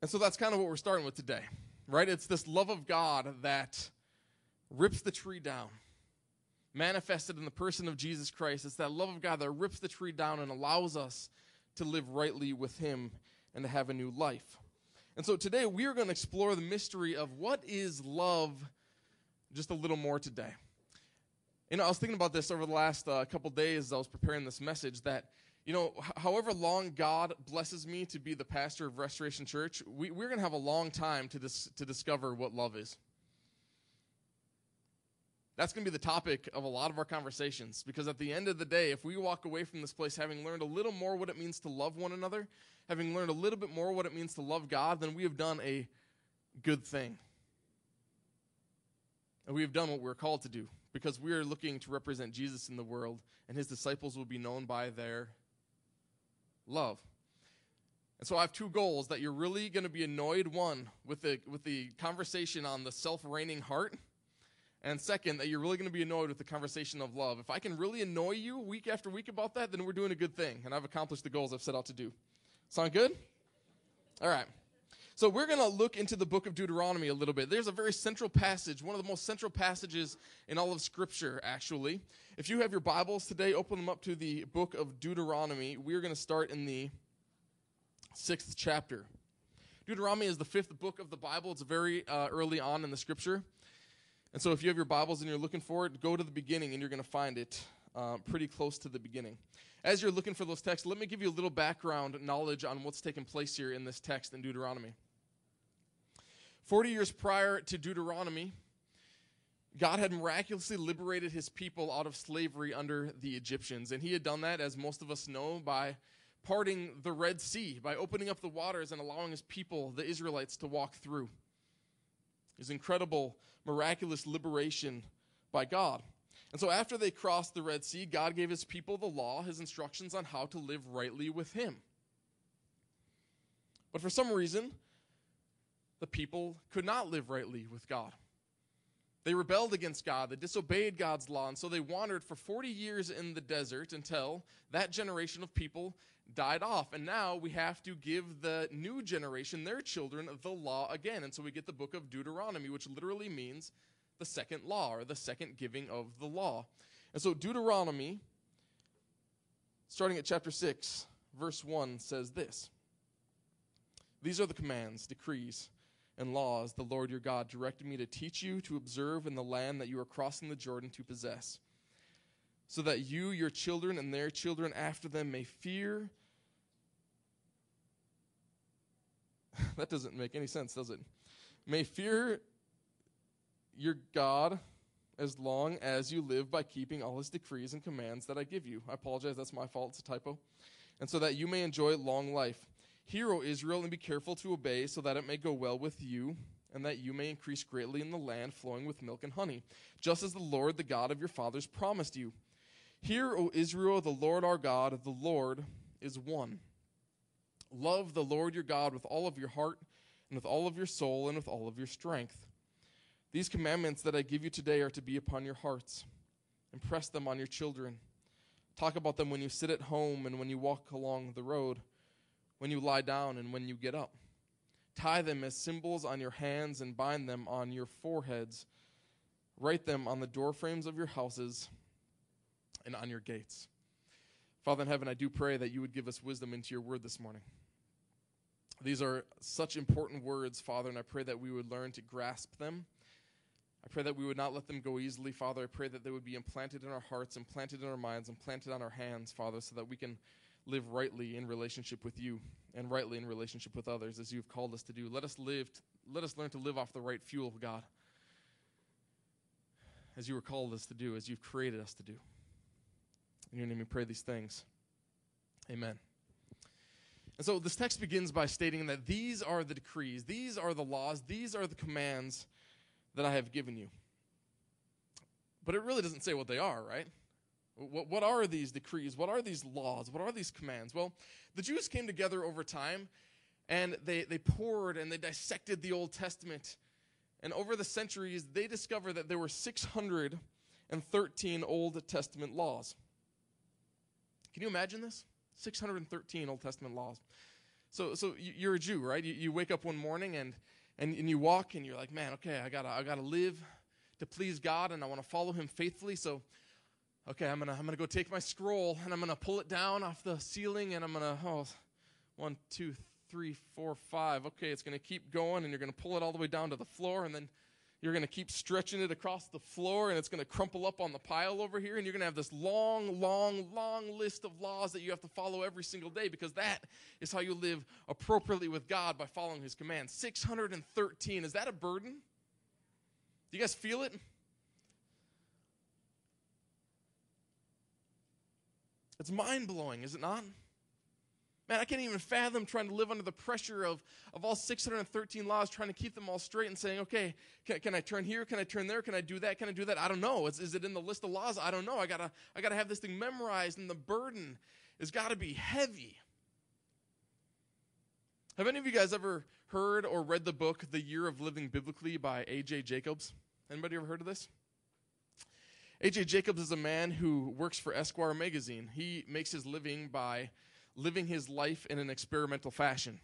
And so that's kind of what we're starting with today, right? It's this love of God that rips the tree down, manifested in the person of Jesus Christ. It's that love of God that rips the tree down and allows us to live rightly with Him and to have a new life. And so today we are going to explore the mystery of what is love just a little more today. You know, I was thinking about this over the last uh, couple days as I was preparing this message that you know, however long God blesses me to be the pastor of Restoration Church, we, we're going to have a long time to, dis- to discover what love is. That's going to be the topic of a lot of our conversations because at the end of the day, if we walk away from this place having learned a little more what it means to love one another, having learned a little bit more what it means to love God, then we have done a good thing. And we have done what we're called to do because we are looking to represent Jesus in the world, and his disciples will be known by their love. And so I have two goals that you're really going to be annoyed one with the with the conversation on the self-reigning heart and second that you're really going to be annoyed with the conversation of love. If I can really annoy you week after week about that, then we're doing a good thing and I've accomplished the goals I've set out to do. Sound good? All right. So we're going to look into the book of Deuteronomy a little bit. There's a very central passage, one of the most central passages in all of Scripture, actually. If you have your Bibles today, open them up to the book of Deuteronomy. We're going to start in the sixth chapter. Deuteronomy is the fifth book of the Bible. It's very uh, early on in the Scripture. And so if you have your Bibles and you're looking for it, go to the beginning and you're going to find it uh, pretty close to the beginning. As you're looking for those texts, let me give you a little background knowledge on what's taking place here in this text in Deuteronomy. 40 years prior to Deuteronomy, God had miraculously liberated his people out of slavery under the Egyptians. And he had done that, as most of us know, by parting the Red Sea, by opening up the waters and allowing his people, the Israelites, to walk through. His incredible, miraculous liberation by God. And so, after they crossed the Red Sea, God gave his people the law, his instructions on how to live rightly with him. But for some reason, the people could not live rightly with God. They rebelled against God, they disobeyed God's law, and so they wandered for 40 years in the desert until that generation of people died off. And now we have to give the new generation, their children, the law again. And so we get the book of Deuteronomy, which literally means the second law or the second giving of the law. And so Deuteronomy, starting at chapter 6, verse 1, says this These are the commands, decrees, and laws the Lord your God directed me to teach you to observe in the land that you are crossing the Jordan to possess, so that you, your children, and their children after them may fear. that doesn't make any sense, does it? May fear your God as long as you live by keeping all his decrees and commands that I give you. I apologize, that's my fault, it's a typo. And so that you may enjoy long life. Hear, O Israel, and be careful to obey, so that it may go well with you, and that you may increase greatly in the land flowing with milk and honey, just as the Lord, the God of your fathers, promised you. Hear, O Israel, the Lord our God, the Lord is one. Love the Lord your God with all of your heart, and with all of your soul, and with all of your strength. These commandments that I give you today are to be upon your hearts. Impress them on your children. Talk about them when you sit at home and when you walk along the road, when you lie down and when you get up. Tie them as symbols on your hands and bind them on your foreheads. Write them on the doorframes of your houses and on your gates. Father in heaven, I do pray that you would give us wisdom into your word this morning. These are such important words, Father, and I pray that we would learn to grasp them. I pray that we would not let them go easily, Father. I pray that they would be implanted in our hearts, implanted in our minds, implanted on our hands, Father, so that we can live rightly in relationship with you and rightly in relationship with others as you've called us to do. Let us live let us learn to live off the right fuel, God. As you were called us to do, as you've created us to do. In your name we pray these things. Amen. And so this text begins by stating that these are the decrees, these are the laws, these are the commands that I have given you. But it really doesn't say what they are, right? What, what are these decrees? What are these laws? What are these commands? Well, the Jews came together over time and they, they pored and they dissected the Old Testament. And over the centuries, they discovered that there were 613 Old Testament laws. Can you imagine this? 613 Old Testament laws. So, so you- you're a Jew, right? You, you wake up one morning and, and, and you walk and you're like, man, okay, I gotta, I gotta live to please God and I want to follow Him faithfully. So, okay, I'm gonna, I'm gonna go take my scroll and I'm gonna pull it down off the ceiling and I'm gonna, oh, one, two, three, four, five. Okay, it's gonna keep going and you're gonna pull it all the way down to the floor and then you're going to keep stretching it across the floor and it's going to crumple up on the pile over here and you're going to have this long long long list of laws that you have to follow every single day because that is how you live appropriately with god by following his commands. 613 is that a burden? Do you guys feel it it's mind-blowing is it not Man, I can't even fathom trying to live under the pressure of, of all 613 laws, trying to keep them all straight and saying, okay, can, can I turn here? Can I turn there? Can I do that? Can I do that? I don't know. Is, is it in the list of laws? I don't know. I gotta, I gotta have this thing memorized, and the burden has got to be heavy. Have any of you guys ever heard or read the book The Year of Living Biblically by A.J. Jacobs? Anybody ever heard of this? A.J. Jacobs is a man who works for Esquire magazine. He makes his living by living his life in an experimental fashion.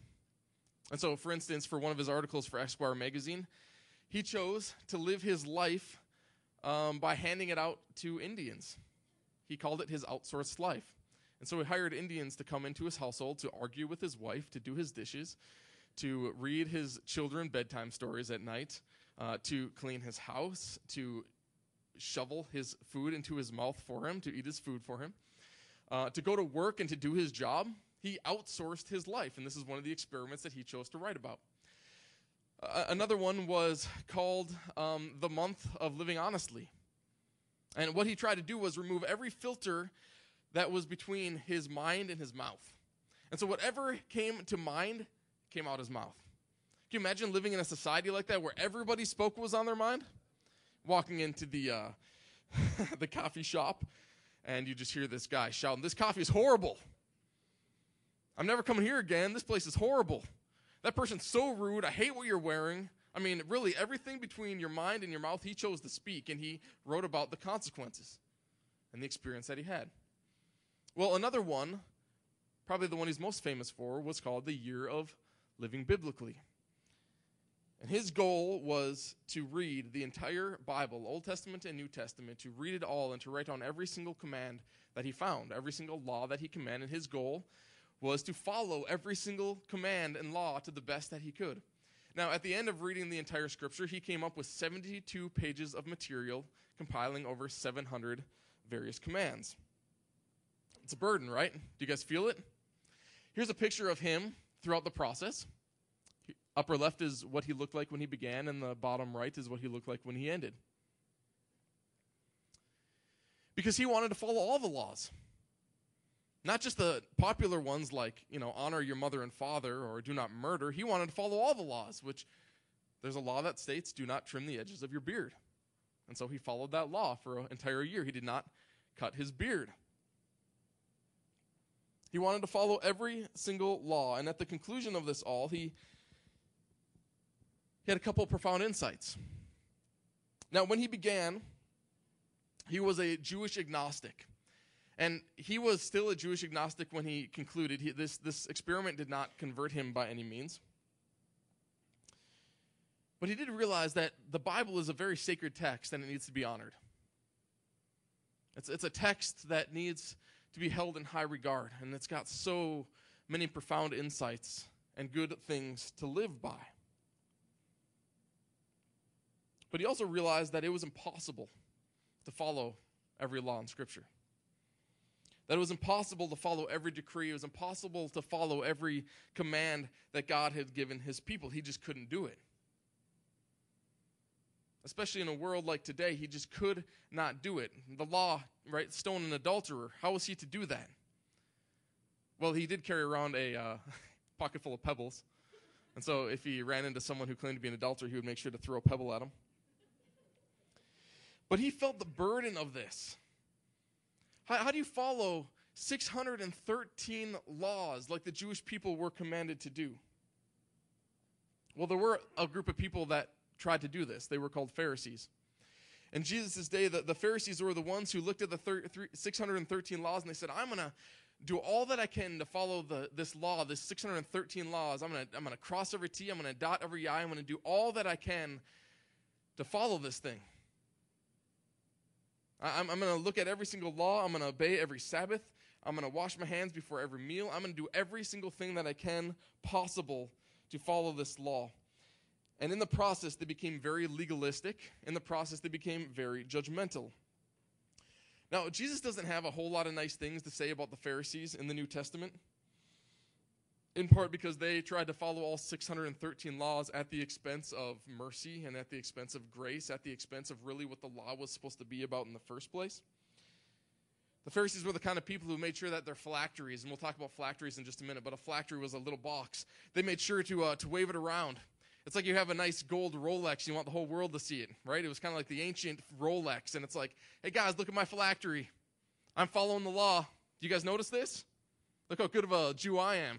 And so, for instance, for one of his articles for Esquire magazine, he chose to live his life um, by handing it out to Indians. He called it his outsourced life. And so he hired Indians to come into his household to argue with his wife, to do his dishes, to read his children bedtime stories at night, uh, to clean his house, to shovel his food into his mouth for him, to eat his food for him uh, to go to work and to do his job, he outsourced his life. And this is one of the experiments that he chose to write about. Uh, another one was called um, The Month of Living Honestly. And what he tried to do was remove every filter that was between his mind and his mouth. And so whatever came to mind came out his mouth. Can you imagine living in a society like that where everybody spoke what was on their mind? Walking into the, uh, the coffee shop and you just hear this guy shouting, This coffee is horrible. I'm never coming here again. This place is horrible. That person's so rude. I hate what you're wearing. I mean, really, everything between your mind and your mouth, he chose to speak, and he wrote about the consequences and the experience that he had. Well, another one, probably the one he's most famous for, was called the Year of Living Biblically. And his goal was to read the entire Bible, Old Testament and New Testament, to read it all and to write down every single command that he found, every single law that he commanded. His goal was to follow every single command and law to the best that he could. Now, at the end of reading the entire scripture, he came up with 72 pages of material, compiling over 700 various commands. It's a burden, right? Do you guys feel it? Here's a picture of him throughout the process. Upper left is what he looked like when he began, and the bottom right is what he looked like when he ended. Because he wanted to follow all the laws. Not just the popular ones like, you know, honor your mother and father or do not murder. He wanted to follow all the laws, which there's a law that states do not trim the edges of your beard. And so he followed that law for an entire year. He did not cut his beard. He wanted to follow every single law. And at the conclusion of this all, he he had a couple of profound insights. Now, when he began, he was a Jewish agnostic. And he was still a Jewish agnostic when he concluded. He, this, this experiment did not convert him by any means. But he did realize that the Bible is a very sacred text and it needs to be honored. It's, it's a text that needs to be held in high regard, and it's got so many profound insights and good things to live by. But he also realized that it was impossible to follow every law in Scripture. That it was impossible to follow every decree. It was impossible to follow every command that God had given his people. He just couldn't do it. Especially in a world like today, he just could not do it. The law, right? Stone an adulterer. How was he to do that? Well, he did carry around a uh, pocket full of pebbles. And so if he ran into someone who claimed to be an adulterer, he would make sure to throw a pebble at him. But he felt the burden of this. How, how do you follow 613 laws like the Jewish people were commanded to do? Well, there were a group of people that tried to do this. They were called Pharisees. In Jesus' day, the, the Pharisees were the ones who looked at the thir- 613 laws and they said, I'm going to do all that I can to follow the, this law, this 613 laws. I'm going to I'm going to cross every T, I'm going to dot every I, I'm going to do all that I can to follow this thing. I, I'm going to look at every single law, I'm going to obey every Sabbath, I'm going to wash my hands before every meal, I'm going to do every single thing that I can possible to follow this law. And in the process, they became very legalistic. In the process, they became very judgmental. Now, Jesus doesn't have a whole lot of nice things to say about the Pharisees in the New Testament, in part because they tried to follow all 613 laws at the expense of mercy and at the expense of grace, at the expense of really what the law was supposed to be about in the first place. The Pharisees were the kind of people who made sure that their phylacteries, and we'll talk about phylacteries in just a minute, but a phylactery was a little box. They made sure to, uh, to wave it around it's like you have a nice gold Rolex, you want the whole world to see it, right? It was kind of like the ancient Rolex, and it's like, hey guys, look at my phylactery. I'm following the law. Do you guys notice this? Look how good of a Jew I am.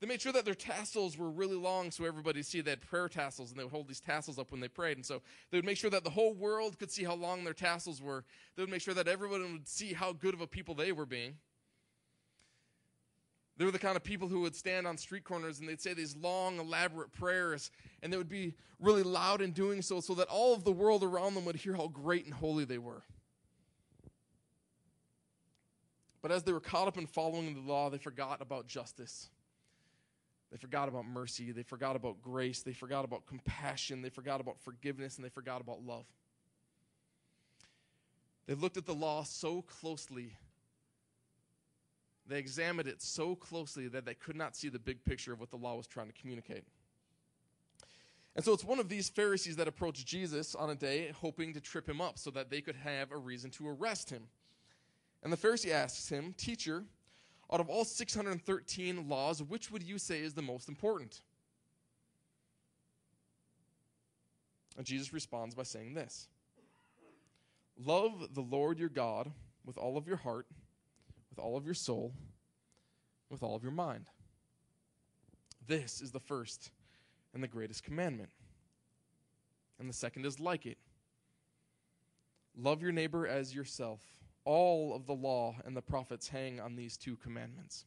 They made sure that their tassels were really long so everybody see they had prayer tassels and they would hold these tassels up when they prayed. And so they would make sure that the whole world could see how long their tassels were. They would make sure that everyone would see how good of a people they were being. They were the kind of people who would stand on street corners and they'd say these long, elaborate prayers, and they would be really loud in doing so, so that all of the world around them would hear how great and holy they were. But as they were caught up in following the law, they forgot about justice. They forgot about mercy. They forgot about grace. They forgot about compassion. They forgot about forgiveness. And they forgot about love. They looked at the law so closely they examined it so closely that they could not see the big picture of what the law was trying to communicate. And so it's one of these Pharisees that approached Jesus on a day hoping to trip him up so that they could have a reason to arrest him. And the Pharisee asks him, Teacher, out of all 613 laws, which would you say is the most important? And Jesus responds by saying this Love the Lord your God with all of your heart with all of your soul, with all of your mind. This is the first and the greatest commandment. And the second is like it love your neighbor as yourself. All of the law and the prophets hang on these two commandments.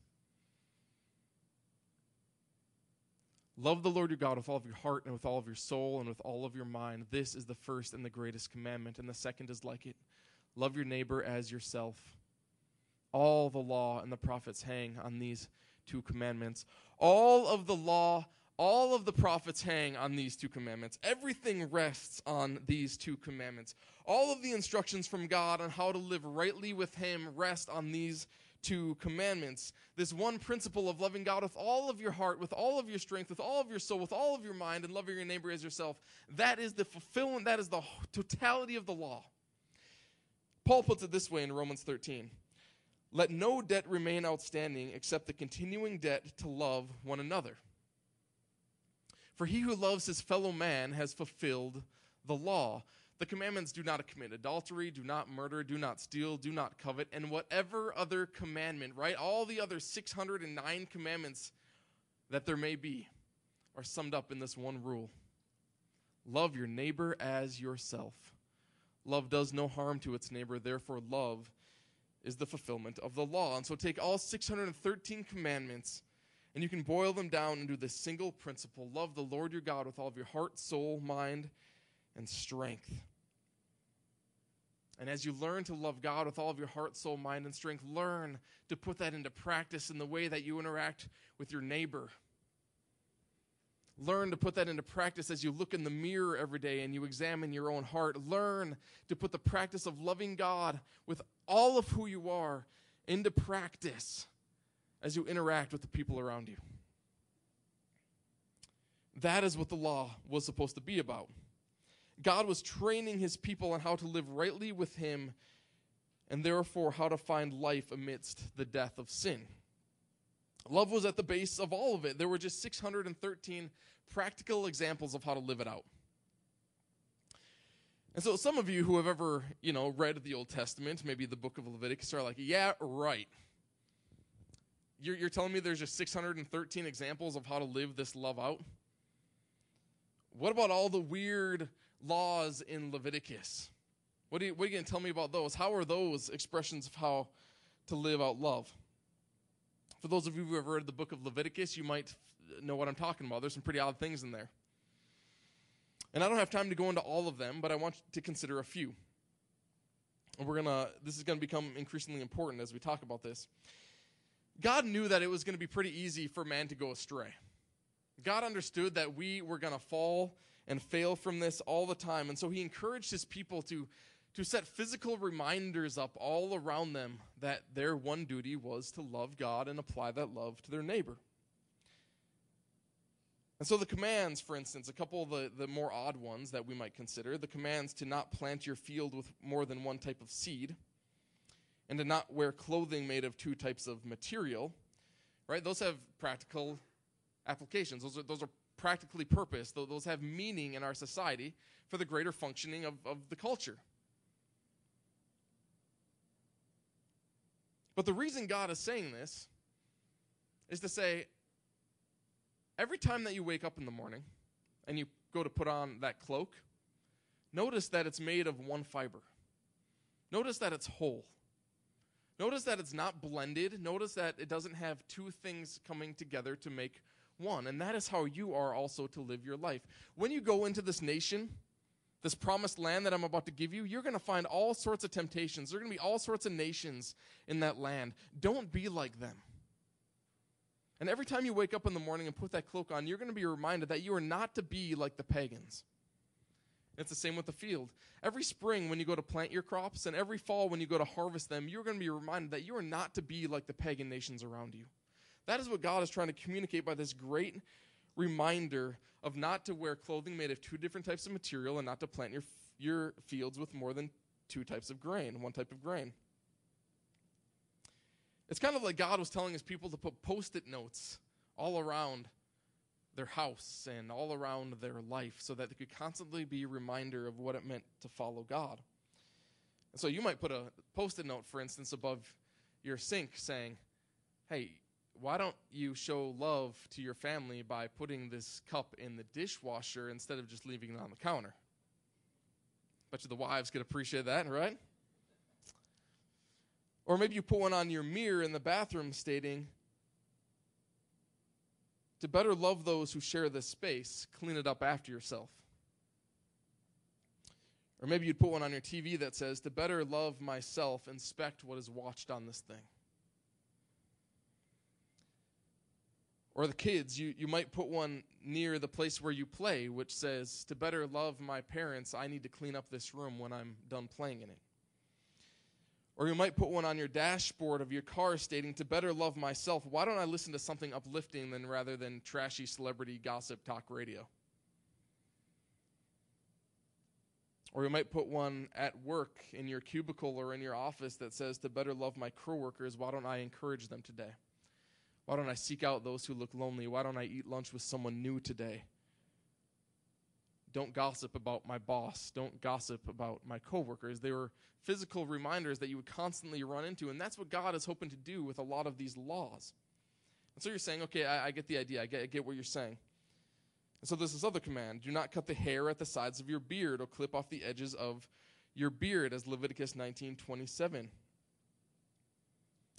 Love the Lord your God with all of your heart and with all of your soul and with all of your mind. This is the first and the greatest commandment. And the second is like it love your neighbor as yourself. All the law and the prophets hang on these two commandments. All of the law, all of the prophets hang on these two commandments. Everything rests on these two commandments. All of the instructions from God on how to live rightly with Him rest on these two commandments. This one principle of loving God with all of your heart, with all of your strength, with all of your soul, with all of your mind, and loving your neighbor as yourself. That is the fulfillment, that is the totality of the law. Paul puts it this way in Romans 13 let no debt remain outstanding except the continuing debt to love one another. For he who loves his fellow man has fulfilled the law. The commandments do not commit adultery, do not murder, do not steal, do not covet, and whatever other commandment, right? All the other 609 commandments that there may be are summed up in this one rule love your neighbor as yourself. Love does no harm to its neighbor, therefore, love is the fulfillment of the law. And so take all 613 commandments and you can boil them down into this single principle love the Lord your God with all of your heart, soul, mind, and strength. And as you learn to love God with all of your heart, soul, mind, and strength, learn to put that into practice in the way that you interact with your neighbor. Learn to put that into practice as you look in the mirror every day and you examine your own heart. Learn to put the practice of loving God with all of who you are into practice as you interact with the people around you. That is what the law was supposed to be about. God was training his people on how to live rightly with him and therefore how to find life amidst the death of sin. Love was at the base of all of it. There were just 613 practical examples of how to live it out. And so some of you who have ever, you know, read the Old Testament, maybe the book of Leviticus, are like, yeah, right. You're, you're telling me there's just 613 examples of how to live this love out? What about all the weird laws in Leviticus? What are you, are you going to tell me about those? How are those expressions of how to live out love? For those of you who have read the book of Leviticus, you might know what I'm talking about. There's some pretty odd things in there. And I don't have time to go into all of them, but I want to consider a few. And we're gonna this is gonna become increasingly important as we talk about this. God knew that it was gonna be pretty easy for man to go astray. God understood that we were gonna fall and fail from this all the time, and so he encouraged his people to to set physical reminders up all around them that their one duty was to love God and apply that love to their neighbor. And so the commands, for instance, a couple of the, the more odd ones that we might consider the commands to not plant your field with more than one type of seed, and to not wear clothing made of two types of material, right? Those have practical applications. Those are, those are practically purpose. Those have meaning in our society for the greater functioning of, of the culture. But the reason God is saying this is to say, every time that you wake up in the morning and you go to put on that cloak, notice that it's made of one fiber. Notice that it's whole. Notice that it's not blended. Notice that it doesn't have two things coming together to make one. And that is how you are also to live your life. When you go into this nation, this promised land that I'm about to give you, you're going to find all sorts of temptations. There are going to be all sorts of nations in that land. Don't be like them. And every time you wake up in the morning and put that cloak on, you're going to be reminded that you are not to be like the pagans. It's the same with the field. Every spring, when you go to plant your crops, and every fall, when you go to harvest them, you're going to be reminded that you are not to be like the pagan nations around you. That is what God is trying to communicate by this great reminder of not to wear clothing made of two different types of material and not to plant your, your fields with more than two types of grain, one type of grain. It's kind of like God was telling his people to put post it notes all around their house and all around their life so that they could constantly be a reminder of what it meant to follow God. And so you might put a post it note, for instance, above your sink saying, Hey, why don't you show love to your family by putting this cup in the dishwasher instead of just leaving it on the counter? Bet you the wives could appreciate that, right? Or maybe you put one on your mirror in the bathroom stating, to better love those who share this space, clean it up after yourself. Or maybe you'd put one on your TV that says, to better love myself, inspect what is watched on this thing. Or the kids, you, you might put one near the place where you play, which says, to better love my parents, I need to clean up this room when I'm done playing in it. Or you might put one on your dashboard of your car stating, To better love myself, why don't I listen to something uplifting than rather than trashy celebrity gossip talk radio? Or you might put one at work in your cubicle or in your office that says, To better love my coworkers, why don't I encourage them today? Why don't I seek out those who look lonely? Why don't I eat lunch with someone new today? Don't gossip about my boss. Don't gossip about my coworkers. They were physical reminders that you would constantly run into. And that's what God is hoping to do with a lot of these laws. And so you're saying, okay, I, I get the idea. I get, I get what you're saying. And so there's this other command do not cut the hair at the sides of your beard or clip off the edges of your beard, as Leviticus 19 27.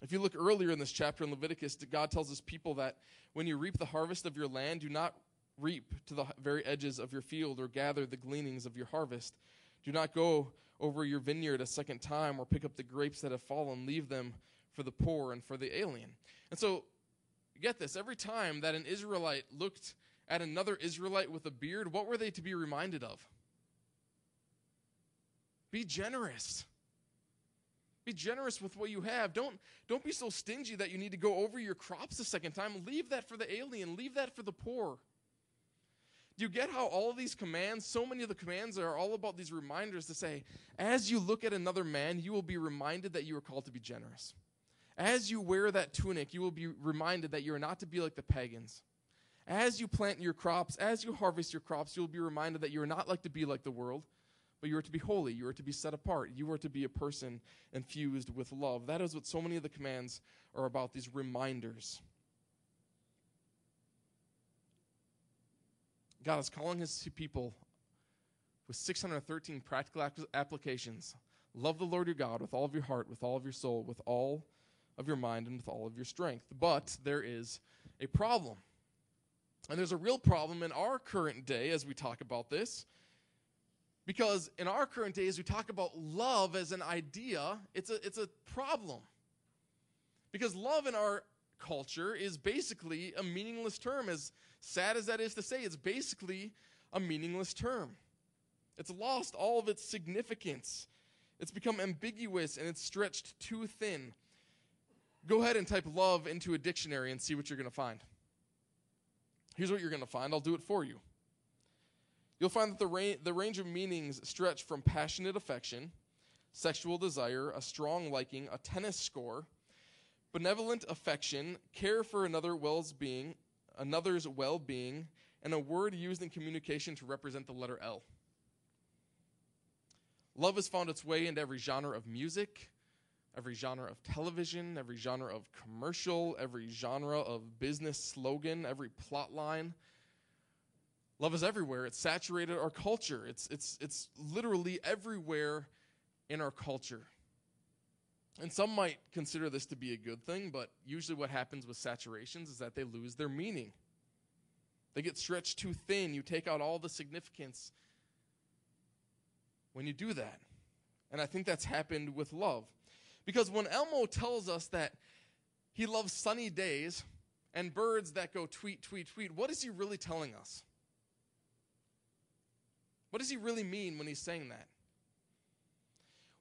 If you look earlier in this chapter in Leviticus, God tells his people that when you reap the harvest of your land, do not reap to the very edges of your field or gather the gleanings of your harvest. Do not go over your vineyard a second time or pick up the grapes that have fallen. Leave them for the poor and for the alien. And so, get this every time that an Israelite looked at another Israelite with a beard, what were they to be reminded of? Be generous. Be generous with what you have. Don't, don't be so stingy that you need to go over your crops a second time. Leave that for the alien, leave that for the poor. You get how all of these commands, so many of the commands are all about these reminders to say, as you look at another man, you will be reminded that you are called to be generous. As you wear that tunic, you will be reminded that you are not to be like the pagans. As you plant your crops, as you harvest your crops, you will be reminded that you are not like to be like the world, but you are to be holy. You are to be set apart. You are to be a person infused with love. That is what so many of the commands are about, these reminders. God is calling his people with 613 practical applications. Love the Lord your God with all of your heart, with all of your soul, with all of your mind and with all of your strength. But there is a problem. And there's a real problem in our current day as we talk about this. Because in our current day, as we talk about love as an idea, it's a, it's a problem. Because love in our culture is basically a meaningless term. As sad as that is to say, it's basically a meaningless term. It's lost all of its significance. It's become ambiguous and it's stretched too thin. Go ahead and type love into a dictionary and see what you're going to find. Here's what you're going to find. I'll do it for you. You'll find that the, ra- the range of meanings stretch from passionate affection, sexual desire, a strong liking, a tennis score, benevolent affection, care for another well's being, another's well-being, and a word used in communication to represent the letter L. Love has found its way into every genre of music, every genre of television, every genre of commercial, every genre of business slogan, every plot line. Love is everywhere. It's saturated our culture. It's, it's, it's literally everywhere in our culture. And some might consider this to be a good thing, but usually what happens with saturations is that they lose their meaning. They get stretched too thin. You take out all the significance when you do that. And I think that's happened with love. Because when Elmo tells us that he loves sunny days and birds that go tweet, tweet, tweet, what is he really telling us? What does he really mean when he's saying that?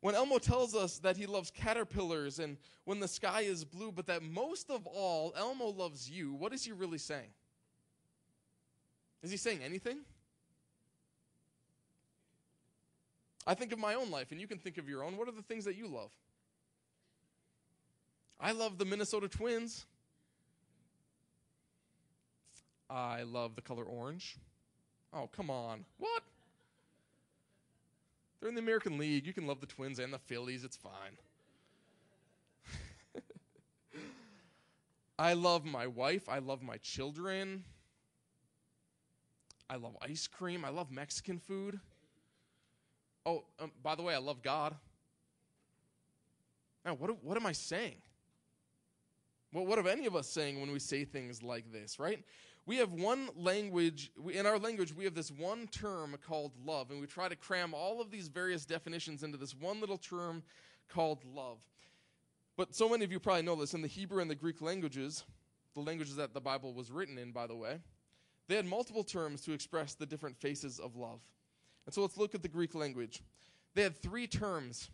When Elmo tells us that he loves caterpillars and when the sky is blue, but that most of all, Elmo loves you, what is he really saying? Is he saying anything? I think of my own life, and you can think of your own. What are the things that you love? I love the Minnesota Twins. I love the color orange. Oh, come on. What? They're in the American League. You can love the Twins and the Phillies. It's fine. I love my wife. I love my children. I love ice cream. I love Mexican food. Oh, um, by the way, I love God. Now, what, what am I saying? Well, what are any of us saying when we say things like this, right? We have one language, in our language, we have this one term called love, and we try to cram all of these various definitions into this one little term called love. But so many of you probably know this in the Hebrew and the Greek languages, the languages that the Bible was written in, by the way, they had multiple terms to express the different faces of love. And so let's look at the Greek language. They had three terms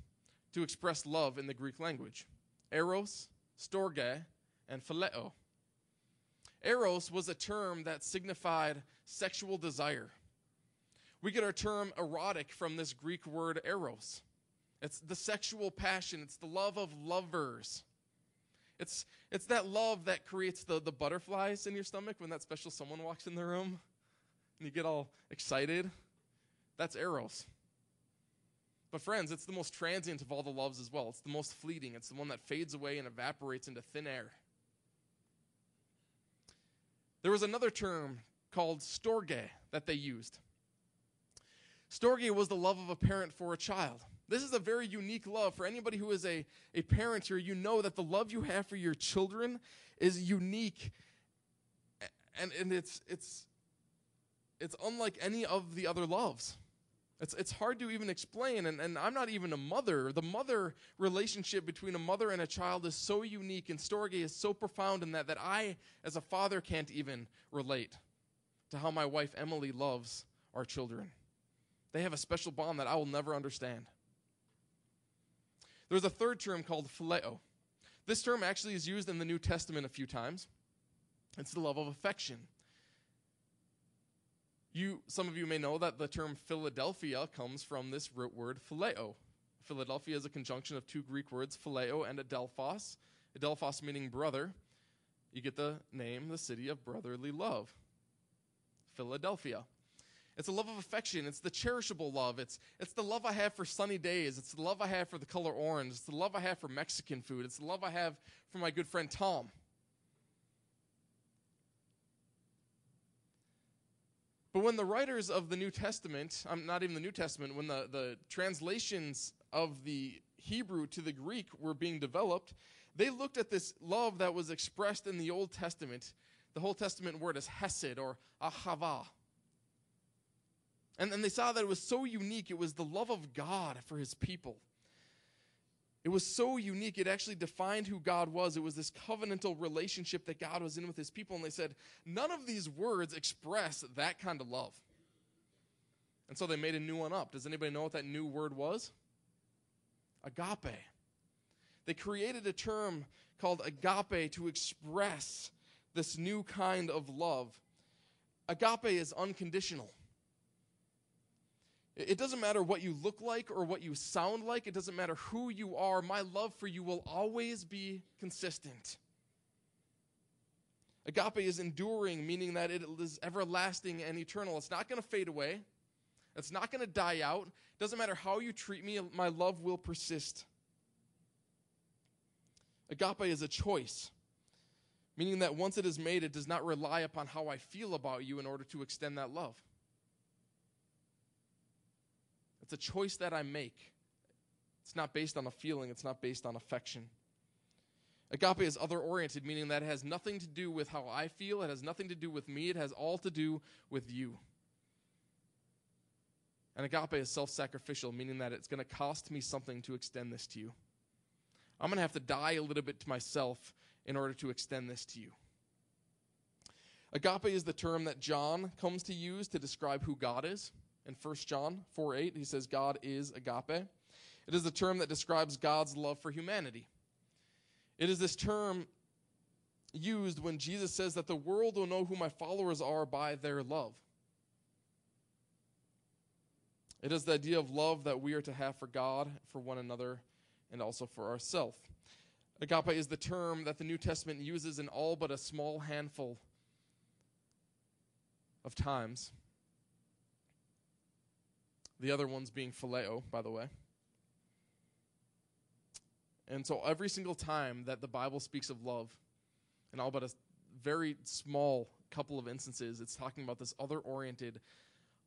to express love in the Greek language eros, storge, and phileo. Eros was a term that signified sexual desire. We get our term erotic from this Greek word eros. It's the sexual passion, it's the love of lovers. It's, it's that love that creates the, the butterflies in your stomach when that special someone walks in the room and you get all excited. That's Eros. But, friends, it's the most transient of all the loves as well. It's the most fleeting. It's the one that fades away and evaporates into thin air. There was another term called storge that they used. Storge was the love of a parent for a child. This is a very unique love. For anybody who is a, a parent here, you know that the love you have for your children is unique and, and it's, it's, it's unlike any of the other loves. It's, it's hard to even explain, and, and I'm not even a mother. The mother relationship between a mother and a child is so unique, and Storge is so profound in that that I, as a father, can't even relate to how my wife Emily loves our children. They have a special bond that I will never understand. There's a third term called phileo. This term actually is used in the New Testament a few times. It's the love of affection. You, some of you may know that the term Philadelphia comes from this root word phileo. Philadelphia is a conjunction of two Greek words, phileo and adelphos. Adelphos meaning brother. You get the name, the city of brotherly love. Philadelphia. It's a love of affection. It's the cherishable love. It's, it's the love I have for sunny days. It's the love I have for the color orange. It's the love I have for Mexican food. It's the love I have for my good friend Tom. But when the writers of the New Testament, um, not even the New Testament, when the, the translations of the Hebrew to the Greek were being developed, They looked at this love that was expressed in the Old Testament. The Old Testament word is hesed or ahava. And then they saw that it was so unique. It was the love of God for his people. It was so unique. It actually defined who God was. It was this covenantal relationship that God was in with his people. And they said, none of these words express that kind of love. And so they made a new one up. Does anybody know what that new word was? Agape. They created a term called agape to express this new kind of love. Agape is unconditional. It doesn't matter what you look like or what you sound like. It doesn't matter who you are. My love for you will always be consistent. Agape is enduring, meaning that it is everlasting and eternal. It's not going to fade away, it's not going to die out. It doesn't matter how you treat me, my love will persist. Agape is a choice, meaning that once it is made, it does not rely upon how I feel about you in order to extend that love. It's a choice that I make. It's not based on a feeling, it's not based on affection. Agape is other oriented, meaning that it has nothing to do with how I feel, it has nothing to do with me, it has all to do with you. And agape is self sacrificial, meaning that it's going to cost me something to extend this to you. I'm going to have to die a little bit to myself in order to extend this to you. Agape is the term that John comes to use to describe who God is in 1 John 4 8. He says, God is agape. It is the term that describes God's love for humanity. It is this term used when Jesus says that the world will know who my followers are by their love. It is the idea of love that we are to have for God, for one another, and also for ourselves. Agape is the term that the New Testament uses in all but a small handful of times. The other ones being phileo, by the way. And so every single time that the Bible speaks of love, and all but a very small couple of instances, it's talking about this other oriented,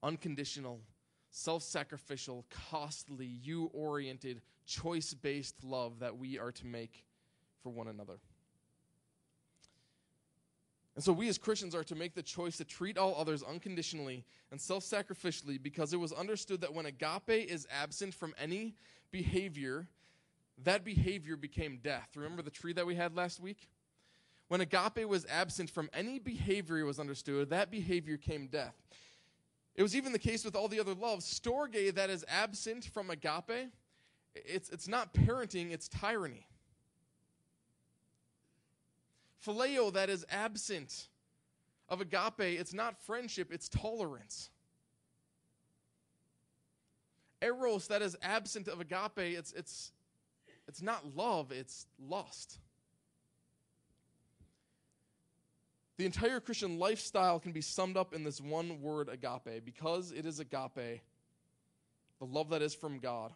unconditional, self sacrificial, costly, you oriented, choice based love that we are to make for one another. And so we as Christians are to make the choice to treat all others unconditionally and self sacrificially because it was understood that when agape is absent from any behavior, that behavior became death. Remember the tree that we had last week? When agape was absent from any behavior, it was understood, that behavior came death. It was even the case with all the other loves. Storge that is absent from agape, it's, it's not parenting, it's tyranny phileo that is absent of agape, it's not friendship, it's tolerance. Eros that is absent of agape, it's, it's, it's not love, it's lust. The entire Christian lifestyle can be summed up in this one word, agape, because it is agape, the love that is from God,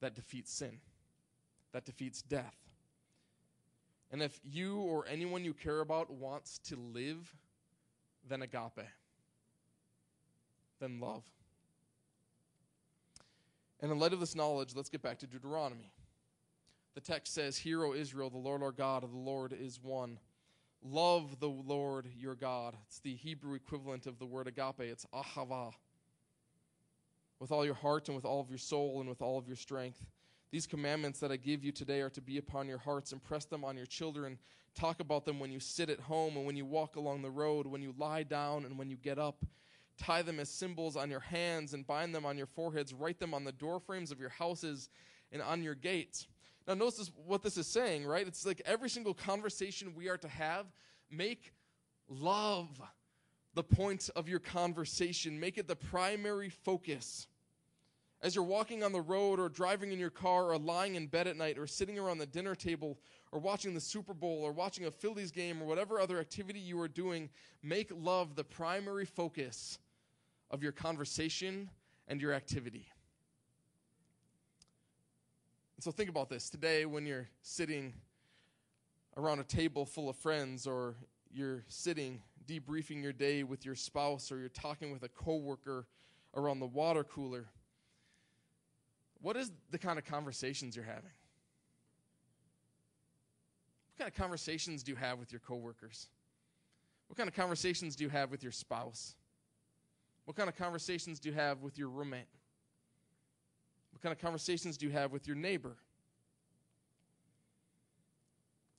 that defeats sin, that defeats death, and if you or anyone you care about wants to live, then agape, then love. And in light of this knowledge, let's get back to Deuteronomy. The text says, Hear, O Israel, the Lord our God, the Lord is one. Love the Lord your God. It's the Hebrew equivalent of the word agape, it's ahava. With all your heart and with all of your soul and with all of your strength. These commandments that I give you today are to be upon your hearts. Impress them on your children. Talk about them when you sit at home and when you walk along the road, when you lie down and when you get up. Tie them as symbols on your hands and bind them on your foreheads. Write them on the doorframes of your houses and on your gates. Now, notice what this is saying, right? It's like every single conversation we are to have, make love the point of your conversation, make it the primary focus as you're walking on the road or driving in your car or lying in bed at night or sitting around the dinner table or watching the Super Bowl or watching a Phillies game or whatever other activity you are doing, make love the primary focus of your conversation and your activity. And so think about this. Today, when you're sitting around a table full of friends or you're sitting debriefing your day with your spouse or you're talking with a coworker around the water cooler, what is the kind of conversations you're having? What kind of conversations do you have with your coworkers? What kind of conversations do you have with your spouse? What kind of conversations do you have with your roommate? What kind of conversations do you have with your neighbor?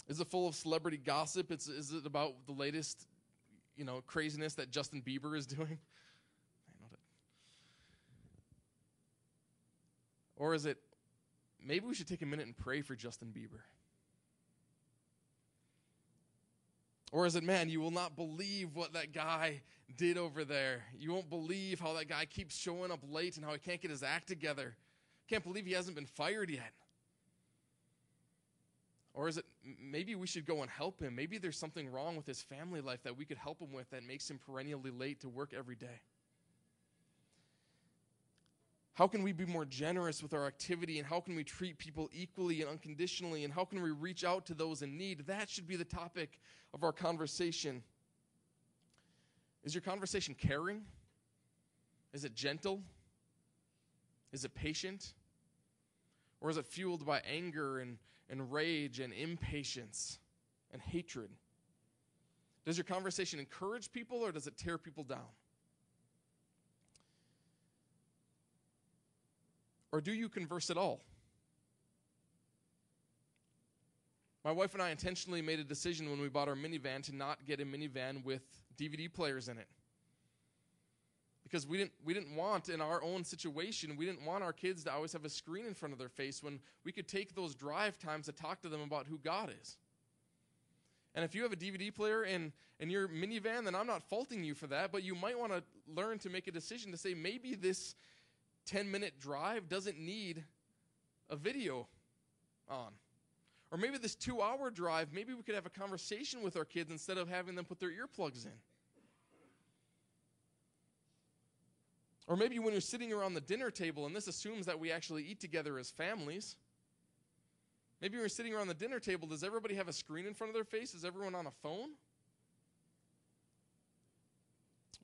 Is it full of celebrity gossip? It's, is it about the latest, you know, craziness that Justin Bieber is doing? Or is it maybe we should take a minute and pray for Justin Bieber? Or is it, man, you will not believe what that guy did over there. You won't believe how that guy keeps showing up late and how he can't get his act together. Can't believe he hasn't been fired yet. Or is it maybe we should go and help him? Maybe there's something wrong with his family life that we could help him with that makes him perennially late to work every day. How can we be more generous with our activity and how can we treat people equally and unconditionally and how can we reach out to those in need? That should be the topic of our conversation. Is your conversation caring? Is it gentle? Is it patient? Or is it fueled by anger and, and rage and impatience and hatred? Does your conversation encourage people or does it tear people down? Or do you converse at all? My wife and I intentionally made a decision when we bought our minivan to not get a minivan with DVD players in it. Because we didn't, we didn't want, in our own situation, we didn't want our kids to always have a screen in front of their face when we could take those drive times to talk to them about who God is. And if you have a DVD player in, in your minivan, then I'm not faulting you for that, but you might want to learn to make a decision to say, maybe this 10 minute drive doesn't need a video on. Or maybe this two hour drive, maybe we could have a conversation with our kids instead of having them put their earplugs in. Or maybe when you're sitting around the dinner table, and this assumes that we actually eat together as families. Maybe when you're sitting around the dinner table, does everybody have a screen in front of their face? Is everyone on a phone?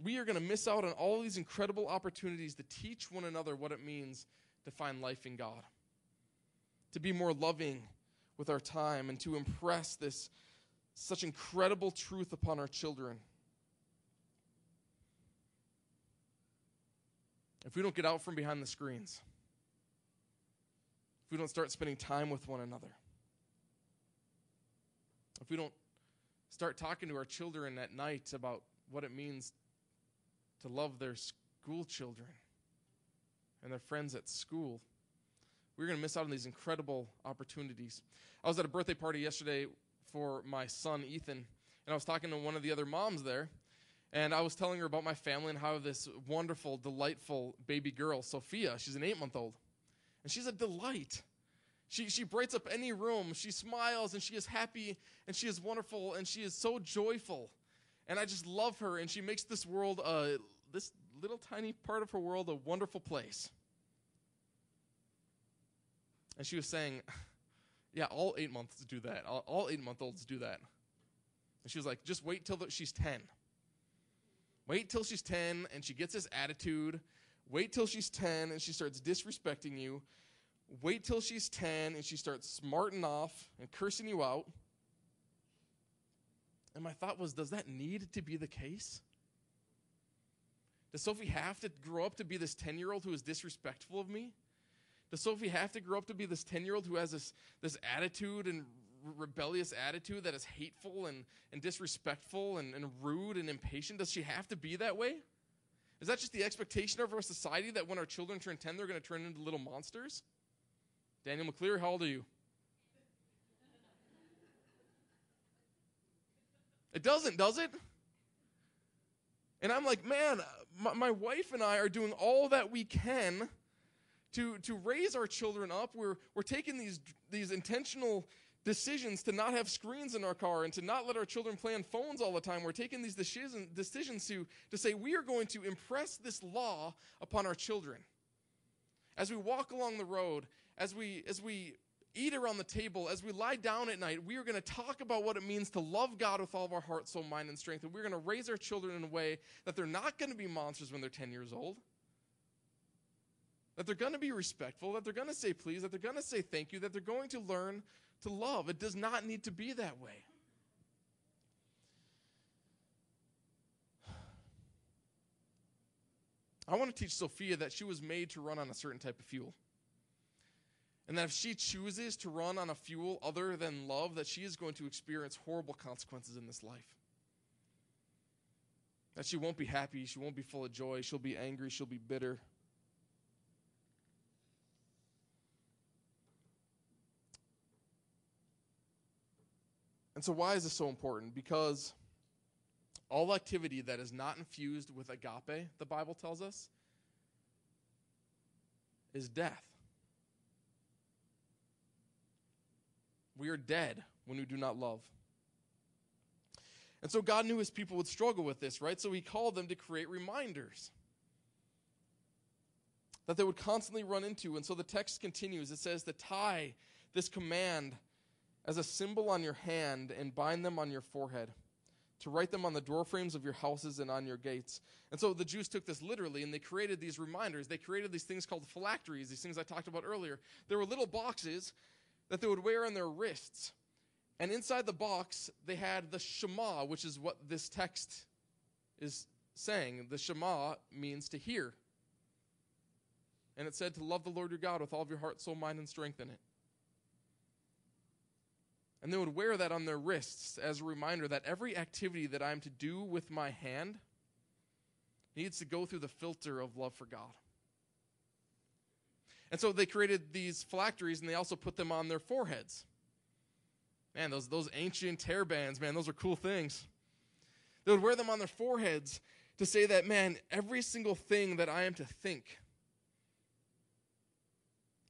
We are going to miss out on all these incredible opportunities to teach one another what it means to find life in God, to be more loving with our time, and to impress this such incredible truth upon our children. If we don't get out from behind the screens, if we don't start spending time with one another, if we don't start talking to our children at night about what it means to love their school children and their friends at school. We're going to miss out on these incredible opportunities. I was at a birthday party yesterday for my son, Ethan, and I was talking to one of the other moms there. And I was telling her about my family and how this wonderful, delightful baby girl, Sophia, she's an eight month old. And she's a delight. She, she brights up any room. She smiles and she is happy and she is wonderful and she is so joyful. And I just love her and she makes this world a this little tiny part of her world a wonderful place. And she was saying, Yeah, all eight months do that. All, all eight month olds do that. And she was like, Just wait till the, she's 10. Wait till she's 10 and she gets this attitude. Wait till she's 10 and she starts disrespecting you. Wait till she's 10 and she starts smarting off and cursing you out. And my thought was, does that need to be the case? Does Sophie have to grow up to be this 10 year old who is disrespectful of me? Does Sophie have to grow up to be this 10 year old who has this, this attitude and rebellious attitude that is hateful and, and disrespectful and, and rude and impatient? Does she have to be that way? Is that just the expectation of our society that when our children turn 10, they're going to turn into little monsters? Daniel McClear, how old are you? It doesn't, does it? And I'm like, man, my, my wife and I are doing all that we can to, to raise our children up. We're, we're taking these, these intentional decisions to not have screens in our car and to not let our children play on phones all the time. We're taking these decision, decisions to, to say we are going to impress this law upon our children. As we walk along the road, as we, as we eat around the table, as we lie down at night, we are going to talk about what it means to love God with all of our heart, soul, mind, and strength. And we're going to raise our children in a way that they're not going to be monsters when they're 10 years old. That they're going to be respectful, that they're going to say please, that they're going to say thank you, that they're going to learn to love. It does not need to be that way. I want to teach Sophia that she was made to run on a certain type of fuel. And that if she chooses to run on a fuel other than love, that she is going to experience horrible consequences in this life. That she won't be happy, she won't be full of joy, she'll be angry, she'll be bitter. And so, why is this so important? Because all activity that is not infused with agape, the Bible tells us, is death. We are dead when we do not love. And so God knew his people would struggle with this, right? So he called them to create reminders that they would constantly run into. And so the text continues. It says to tie this command as a symbol on your hand and bind them on your forehead, to write them on the doorframes of your houses and on your gates. And so the Jews took this literally and they created these reminders. They created these things called phylacteries, these things I talked about earlier. There were little boxes that they would wear on their wrists. And inside the box, they had the Shema, which is what this text is saying. The Shema means to hear. And it said to love the Lord your God with all of your heart, soul, mind, and strength in it. And they would wear that on their wrists as a reminder that every activity that I'm to do with my hand needs to go through the filter of love for God. And so they created these phylacteries and they also put them on their foreheads. Man, those, those ancient hair bands, man, those are cool things. They would wear them on their foreheads to say that, man, every single thing that I am to think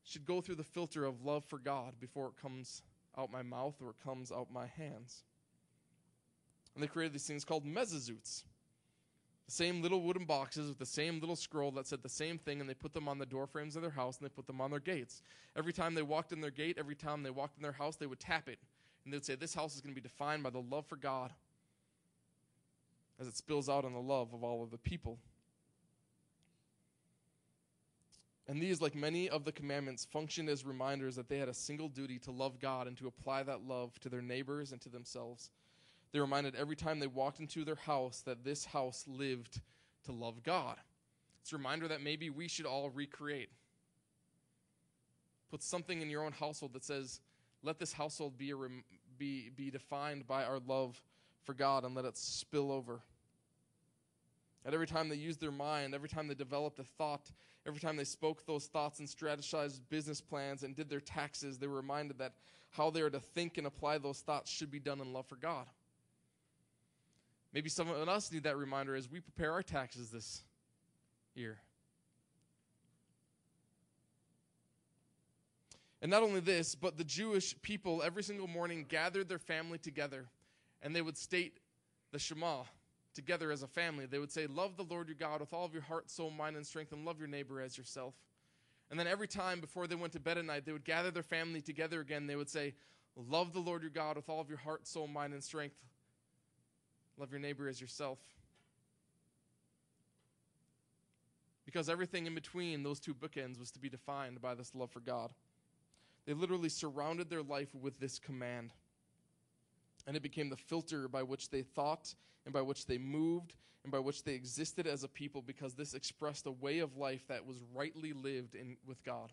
should go through the filter of love for God before it comes out my mouth or it comes out my hands. And they created these things called mezuzahs. The same little wooden boxes with the same little scroll that said the same thing, and they put them on the door frames of their house and they put them on their gates. Every time they walked in their gate, every time they walked in their house, they would tap it. And they would say, This house is going to be defined by the love for God as it spills out on the love of all of the people. And these, like many of the commandments, functioned as reminders that they had a single duty to love God and to apply that love to their neighbors and to themselves. They were reminded every time they walked into their house that this house lived to love God. It's a reminder that maybe we should all recreate. Put something in your own household that says, let this household be, rem- be, be defined by our love for God and let it spill over. And every time they used their mind, every time they developed a thought, every time they spoke those thoughts and strategized business plans and did their taxes, they were reminded that how they are to think and apply those thoughts should be done in love for God. Maybe some of us need that reminder as we prepare our taxes this year. And not only this, but the Jewish people every single morning gathered their family together and they would state the Shema together as a family. They would say, Love the Lord your God with all of your heart, soul, mind, and strength, and love your neighbor as yourself. And then every time before they went to bed at night, they would gather their family together again. They would say, Love the Lord your God with all of your heart, soul, mind, and strength. Love your neighbor as yourself. Because everything in between those two bookends was to be defined by this love for God. They literally surrounded their life with this command. And it became the filter by which they thought and by which they moved and by which they existed as a people because this expressed a way of life that was rightly lived in, with God.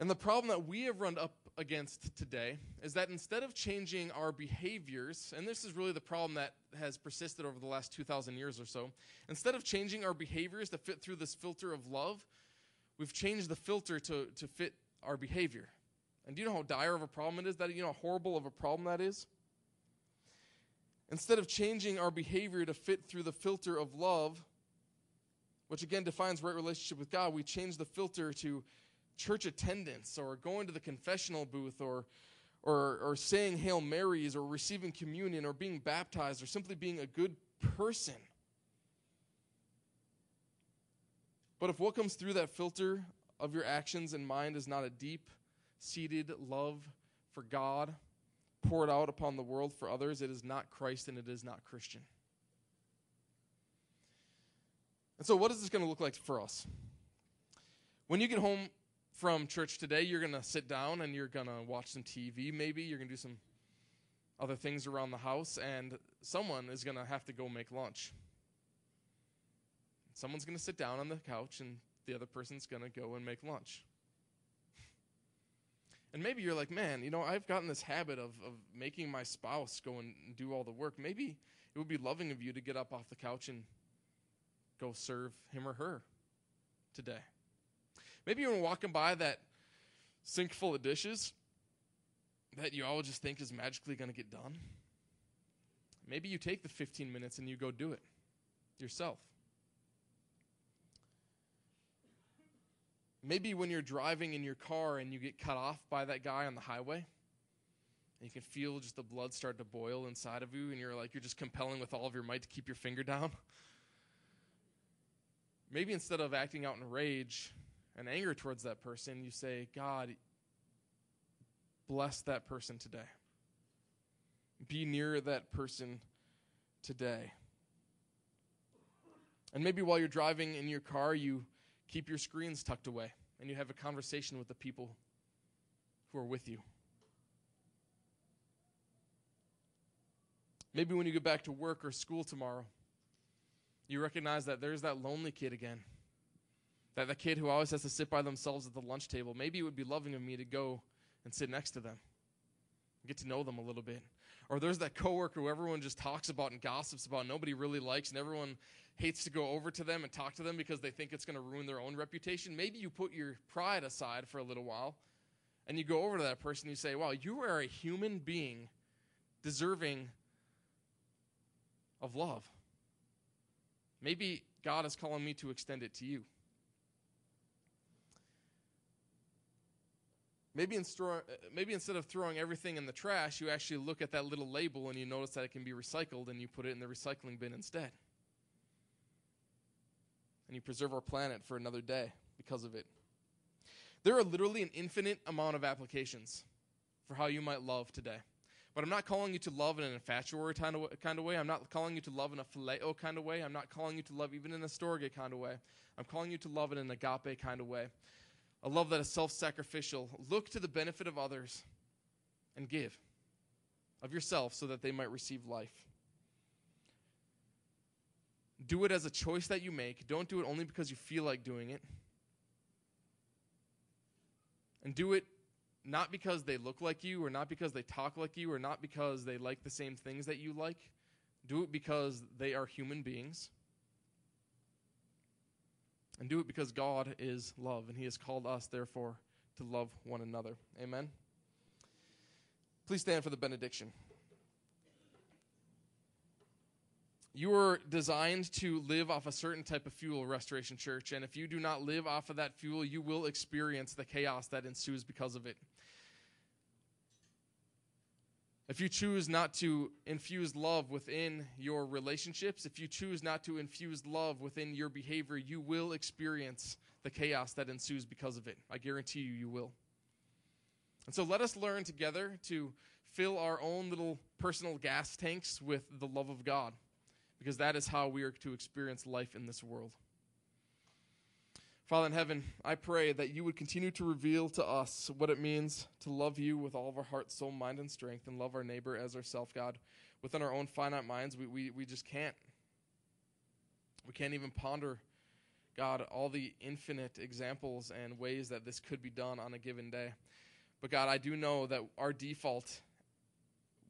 And the problem that we have run up against today is that instead of changing our behaviors, and this is really the problem that has persisted over the last 2,000 years or so, instead of changing our behaviors to fit through this filter of love, we've changed the filter to, to fit our behavior. And do you know how dire of a problem it is? That you know how horrible of a problem that is? Instead of changing our behavior to fit through the filter of love, which again defines right relationship with God, we change the filter to church attendance or going to the confessional booth or or, or saying Hail Marys or receiving communion or being baptized or simply being a good person. But if what comes through that filter of your actions and mind is not a deep seated love for God, poured out upon the world for others, it is not Christ and it is not Christian. And so, what is this going to look like for us? When you get home from church today, you're going to sit down and you're going to watch some TV, maybe. You're going to do some other things around the house, and someone is going to have to go make lunch. Someone's going to sit down on the couch, and the other person's going to go and make lunch. And maybe you're like, man, you know, I've gotten this habit of, of making my spouse go and do all the work. Maybe it would be loving of you to get up off the couch and go serve him or her today. Maybe you're walking by that sink full of dishes that you all just think is magically going to get done. Maybe you take the 15 minutes and you go do it yourself. Maybe when you're driving in your car and you get cut off by that guy on the highway, and you can feel just the blood start to boil inside of you, and you're like, you're just compelling with all of your might to keep your finger down. Maybe instead of acting out in rage and anger towards that person, you say, God, bless that person today. Be near that person today. And maybe while you're driving in your car, you keep your screens tucked away and you have a conversation with the people who are with you. Maybe when you get back to work or school tomorrow, you recognize that there's that lonely kid again. That the kid who always has to sit by themselves at the lunch table. Maybe it would be loving of me to go and sit next to them, get to know them a little bit. Or there's that coworker who everyone just talks about and gossips about, and nobody really likes, and everyone hates to go over to them and talk to them because they think it's going to ruin their own reputation. Maybe you put your pride aside for a little while and you go over to that person and you say, Wow, you are a human being deserving of love. Maybe God is calling me to extend it to you. Maybe, in uh, maybe instead of throwing everything in the trash, you actually look at that little label and you notice that it can be recycled and you put it in the recycling bin instead. And you preserve our planet for another day because of it. There are literally an infinite amount of applications for how you might love today. But I'm not calling you to love in an infatuatory kind of, kind of way. I'm not calling you to love in a phileo kind of way. I'm not calling you to love even in a storge kind of way. I'm calling you to love in an agape kind of way a love that is self sacrificial. Look to the benefit of others and give of yourself so that they might receive life. Do it as a choice that you make. Don't do it only because you feel like doing it. And do it not because they look like you, or not because they talk like you, or not because they like the same things that you like. Do it because they are human beings and do it because God is love, and He has called us, therefore, to love one another. Amen. Please stand for the benediction. You are designed to live off a certain type of fuel, Restoration Church, and if you do not live off of that fuel, you will experience the chaos that ensues because of it. If you choose not to infuse love within your relationships, if you choose not to infuse love within your behavior, you will experience the chaos that ensues because of it. I guarantee you, you will. And so let us learn together to fill our own little personal gas tanks with the love of God, because that is how we are to experience life in this world. Father in heaven, I pray that you would continue to reveal to us what it means to love you with all of our heart, soul, mind, and strength, and love our neighbor as ourself, God. Within our own finite minds, we, we, we just can't. We can't even ponder, God, all the infinite examples and ways that this could be done on a given day. But God, I do know that our default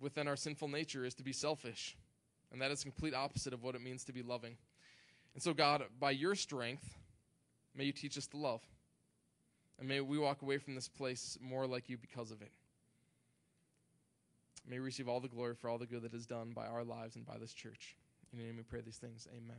within our sinful nature is to be selfish. And that is complete opposite of what it means to be loving. And so, God, by your strength, May you teach us to love. And may we walk away from this place more like you because of it. May we receive all the glory for all the good that is done by our lives and by this church. In your name we pray these things. Amen.